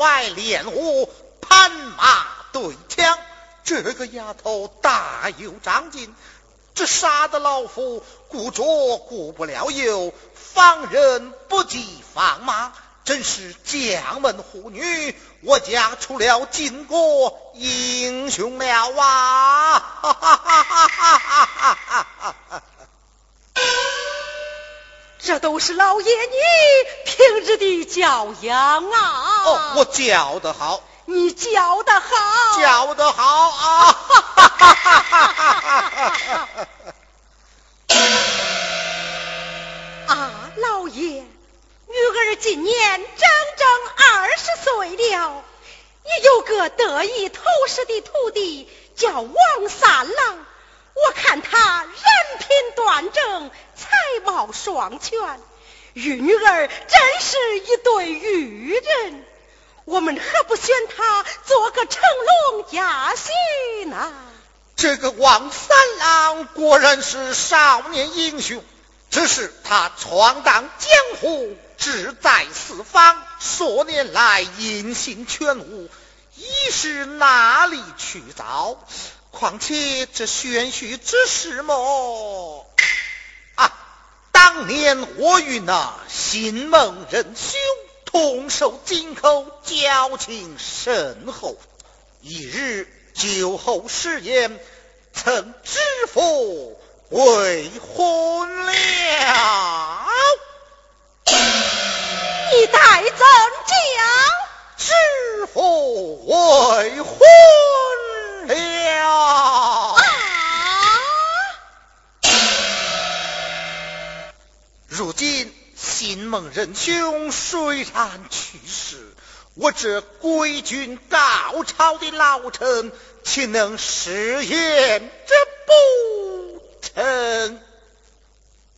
外练武，攀马对枪。这个丫头大有长进，这杀得老夫顾着顾不了右，放人不及放马。真是将门虎女，我家出了巾帼英雄了啊！哈哈哈哈哈哈！这都是老爷你平日的教养啊！哦，我教得好，你教得好，教得好啊！哈 老爷。女儿今年整整二十岁了，也有个得意头实的徒弟，叫王三郎。我看他人品端正，才貌双全，与女儿真是一对玉人。我们何不选他做个成龙家婿呢？这个王三郎果然是少年英雄，只是他闯荡江湖。志在四方，数年来音信全无，一时哪里去找？况且这玄虚之事么？啊！当年我与那新蒙仁兄同守金口，交情深厚。一日酒后失言，曾知否为婚了。你待怎讲？知否未婚了。啊！如今新蒙仁兄虽然去世，我这归军告朝的老臣，岂能食言这不成？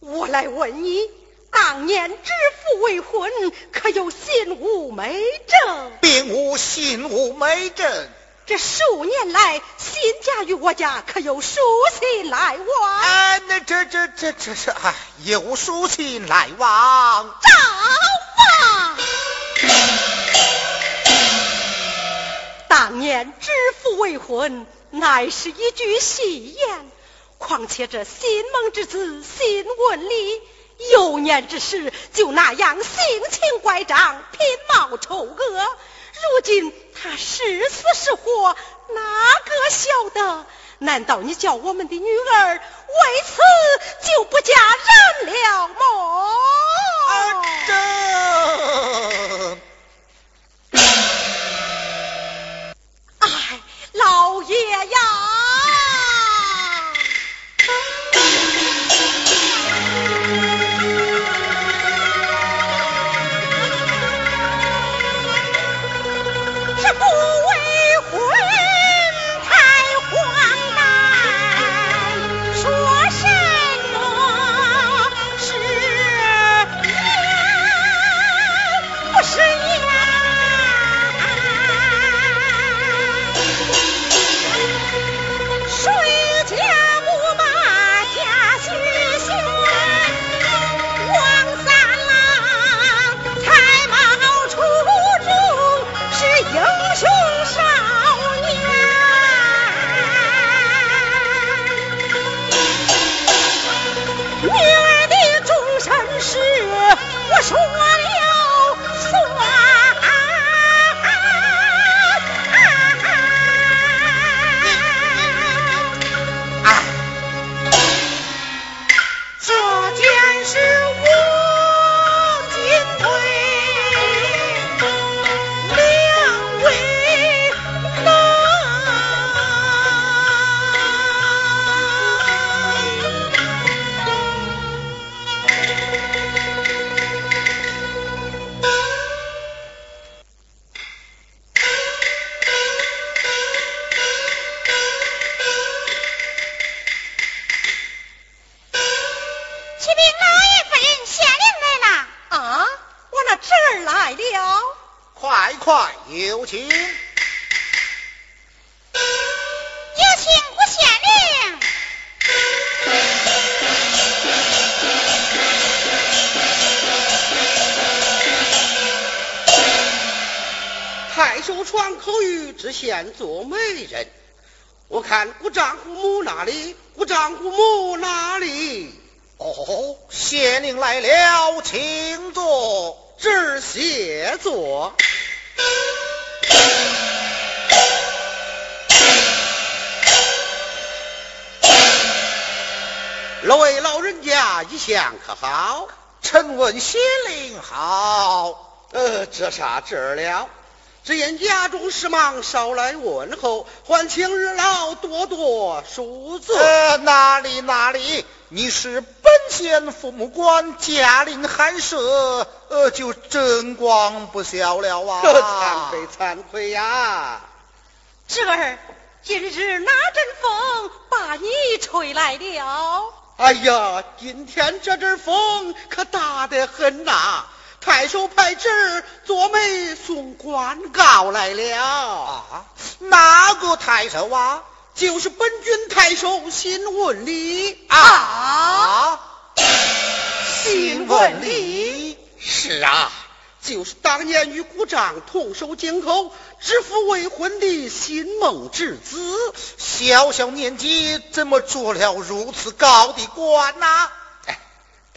我来问你。当年知府未婚，可有心无美证？并无心无美证。这数年来，新家与我家可有书信来往？哎，那这这这这是哎，有书信来往。找啊！当年知府未婚，乃是一句戏言。况且这新蒙之子，新闻里。幼年之时就那样性情乖张、品貌丑恶，如今他是死是活，哪个晓得？难道你叫我们的女儿为此就不嫁人了吗？这，哎，老爷呀！谕，知县做媒人。我看姑丈姑母那里？姑丈姑母哪里？哦，县令来了，请坐。这儿谢坐。二位老人家一向可好？臣问县令好。呃，这啥这儿了？只因家中事忙，少来问候，还请日老多多恕罪。呃，哪里哪里，你是本县父母官，驾临寒舍，呃，就真光不小了啊！惭愧惭愧呀！侄儿，今日哪阵风把你吹来了？哎呀，今天这阵风可大得很呐！太守派侄儿做媒送官告来了啊！哪个太守啊？就是本郡太守辛文礼啊！辛文礼是啊，就是当年与姑丈同守京口、指腹未婚的新孟之子。小小年纪怎么做了如此高的官呐？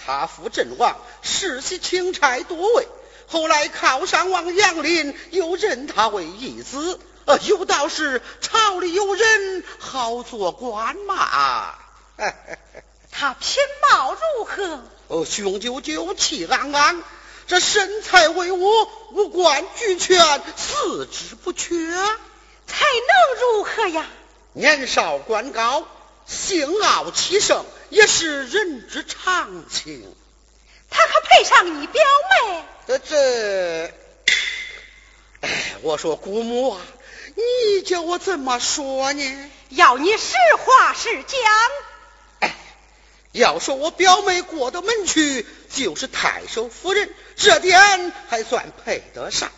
他父阵亡，世袭钦差多位，后来考上王杨林，又认他为义子。呃，有道是朝里有人好做官嘛。他品貌如何？哦，雄赳赳，气昂昂，这身材威武，五官俱全，四肢不缺，才能如何呀？年少官高。性傲气盛，也是人之常情。他可配上你表妹？这这，哎，我说姑母啊，你叫我怎么说呢？要你实话实讲。哎，要说我表妹过到门去就是太守夫人，这点还算配得上。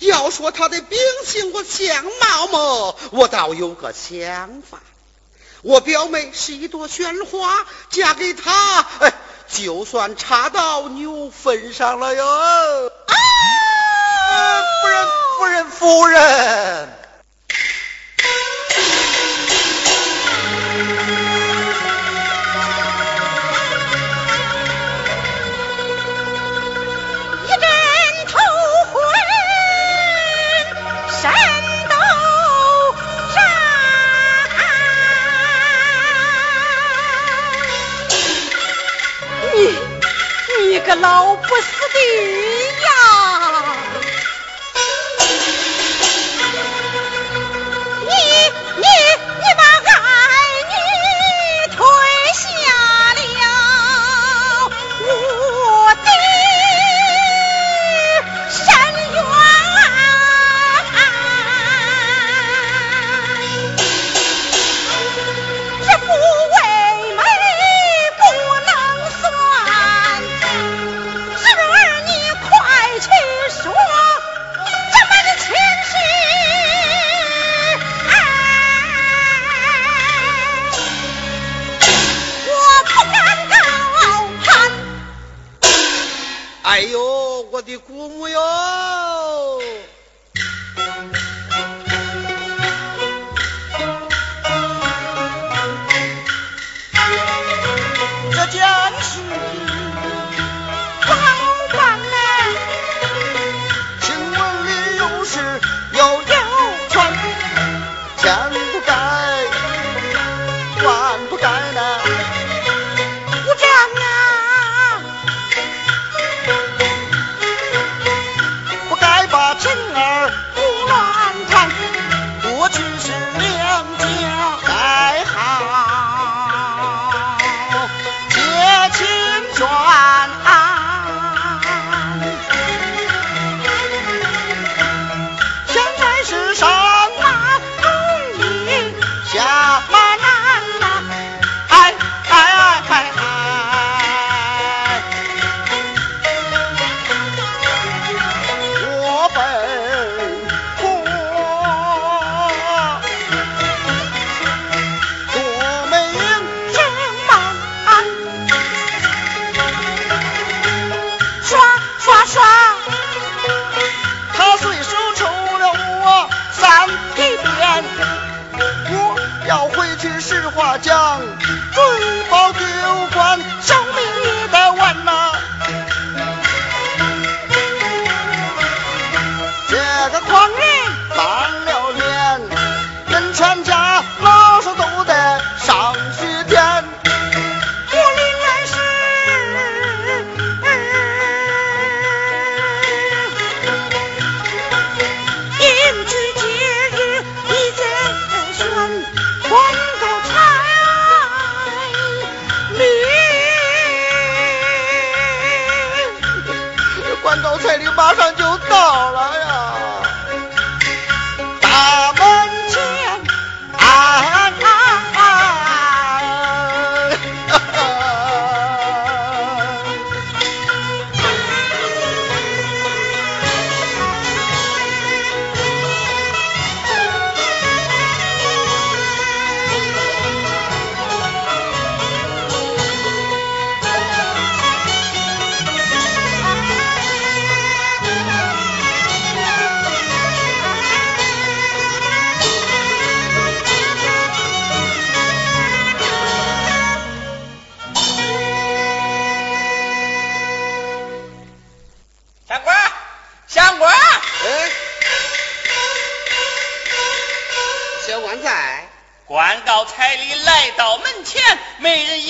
要说她的秉性和相貌嘛，我倒有个想法。我表妹是一朵鲜花，嫁给他，哎，就算插到牛粪上了哟！啊，夫人，夫人，夫人。老不死的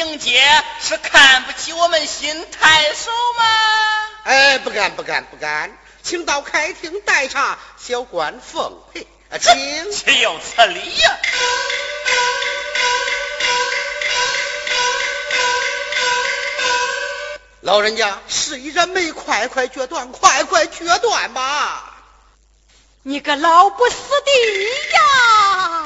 迎接是看不起我们新太守吗？哎，不敢不敢不敢，请到开庭待查，小官奉陪。请岂有此理呀！老人家，事已人眉，快快决断，快快决断吧！你个老不死的呀！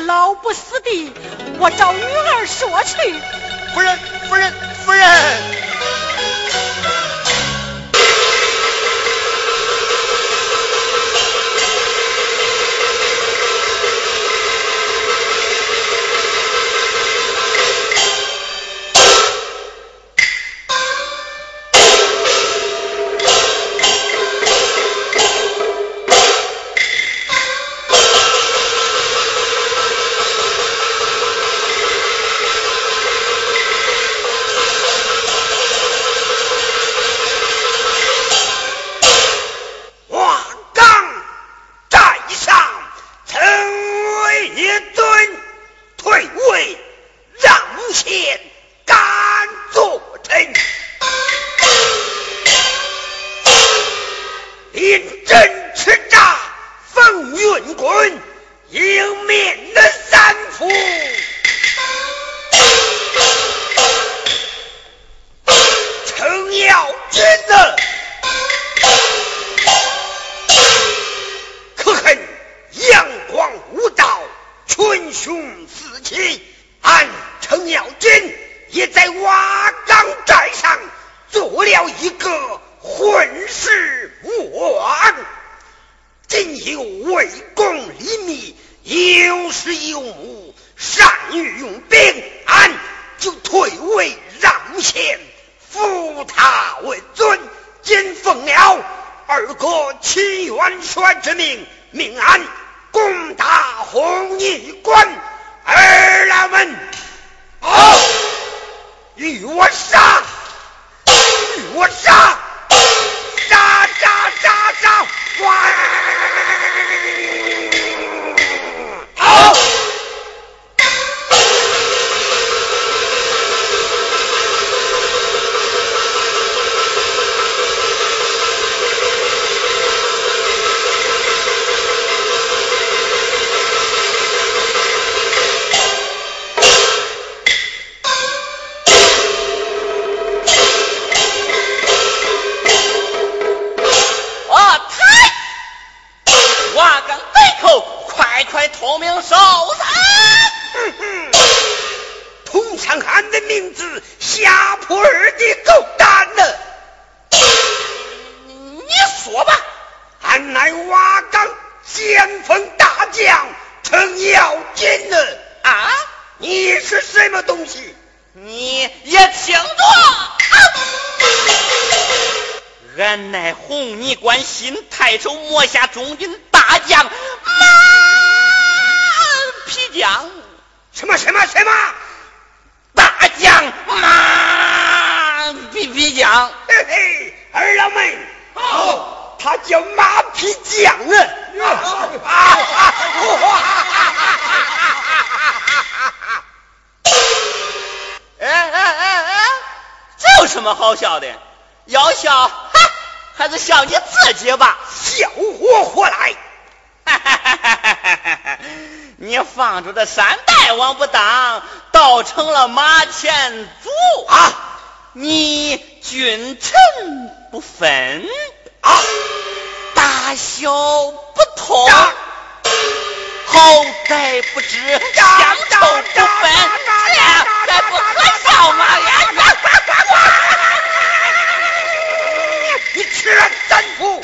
老不死的，我找女儿说去，夫人，夫人，夫人。天尊退位让贤元帅之命，命俺攻打红衣关。儿郎们，好，与我杀，与我，杀名字下破儿的狗蛋呢？你说吧，俺乃瓦岗先锋大将程咬金呢？啊，你是什么东西？你也听着，俺乃红泥关新太守摸下中军大将马。皮将，什么什么什么？大将马皮皮将，嘿嘿，二老妹，好，他叫马皮将啊！哎哎哎哎，这有什么好笑的？要笑，哈还是笑你自己吧。笑活活来？哈哈哈哈哈哈！你放出的山大王不当，倒成了马前卒啊！你君臣不分啊，大小不同，好歹不知乡愁不分，这还不可笑吗？你吃人三夫！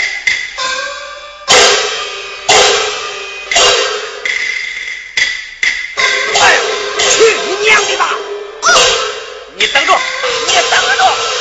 你等着，你等着。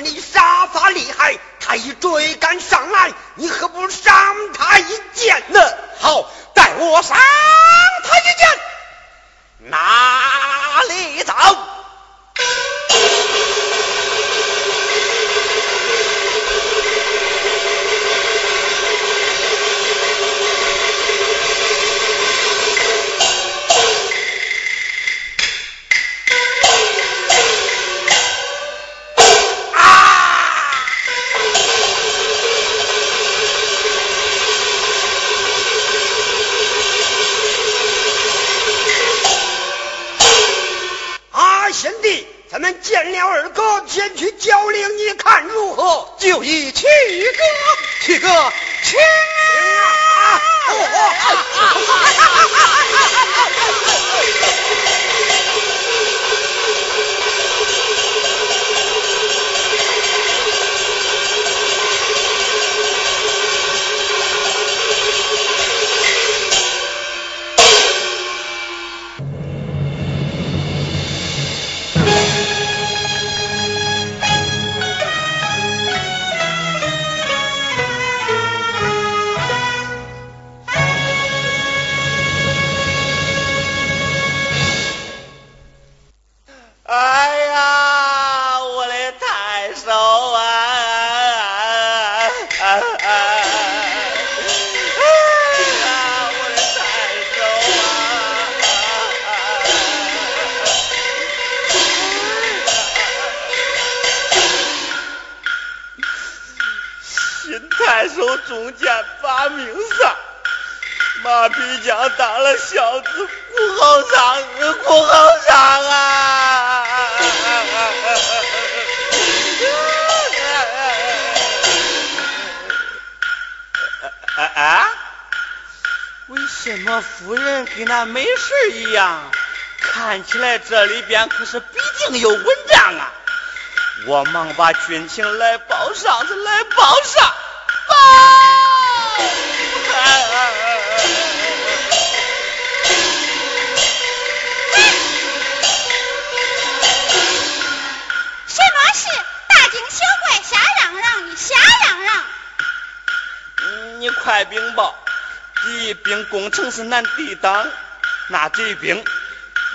你杀伐厉害，他已追赶上来，你何不赏他一剑呢？好，待我赏他一剑。哪里走？二哥，前去交令，你看如何？就依七哥，七哥，去啊！马必江当了孝子，不好伤，不好伤啊！啊？为什么夫人跟那没事一样？看起来这里边可是必定有文章啊！我忙把军情来报上，子来报上。你快禀报，第一兵攻城是难抵挡，那贼兵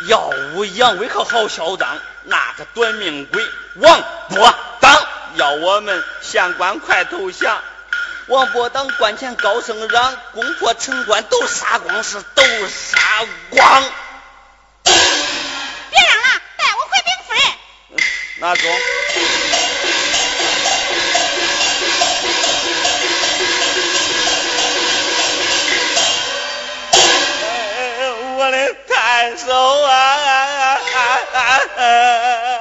耀武扬威可好嚣张，那个短命鬼王伯当要我们县官快投降。王伯当关前高声嚷，攻破城关都杀光，是都杀光。别嚷了，带我回禀夫人。那中。难受啊啊啊啊啊啊。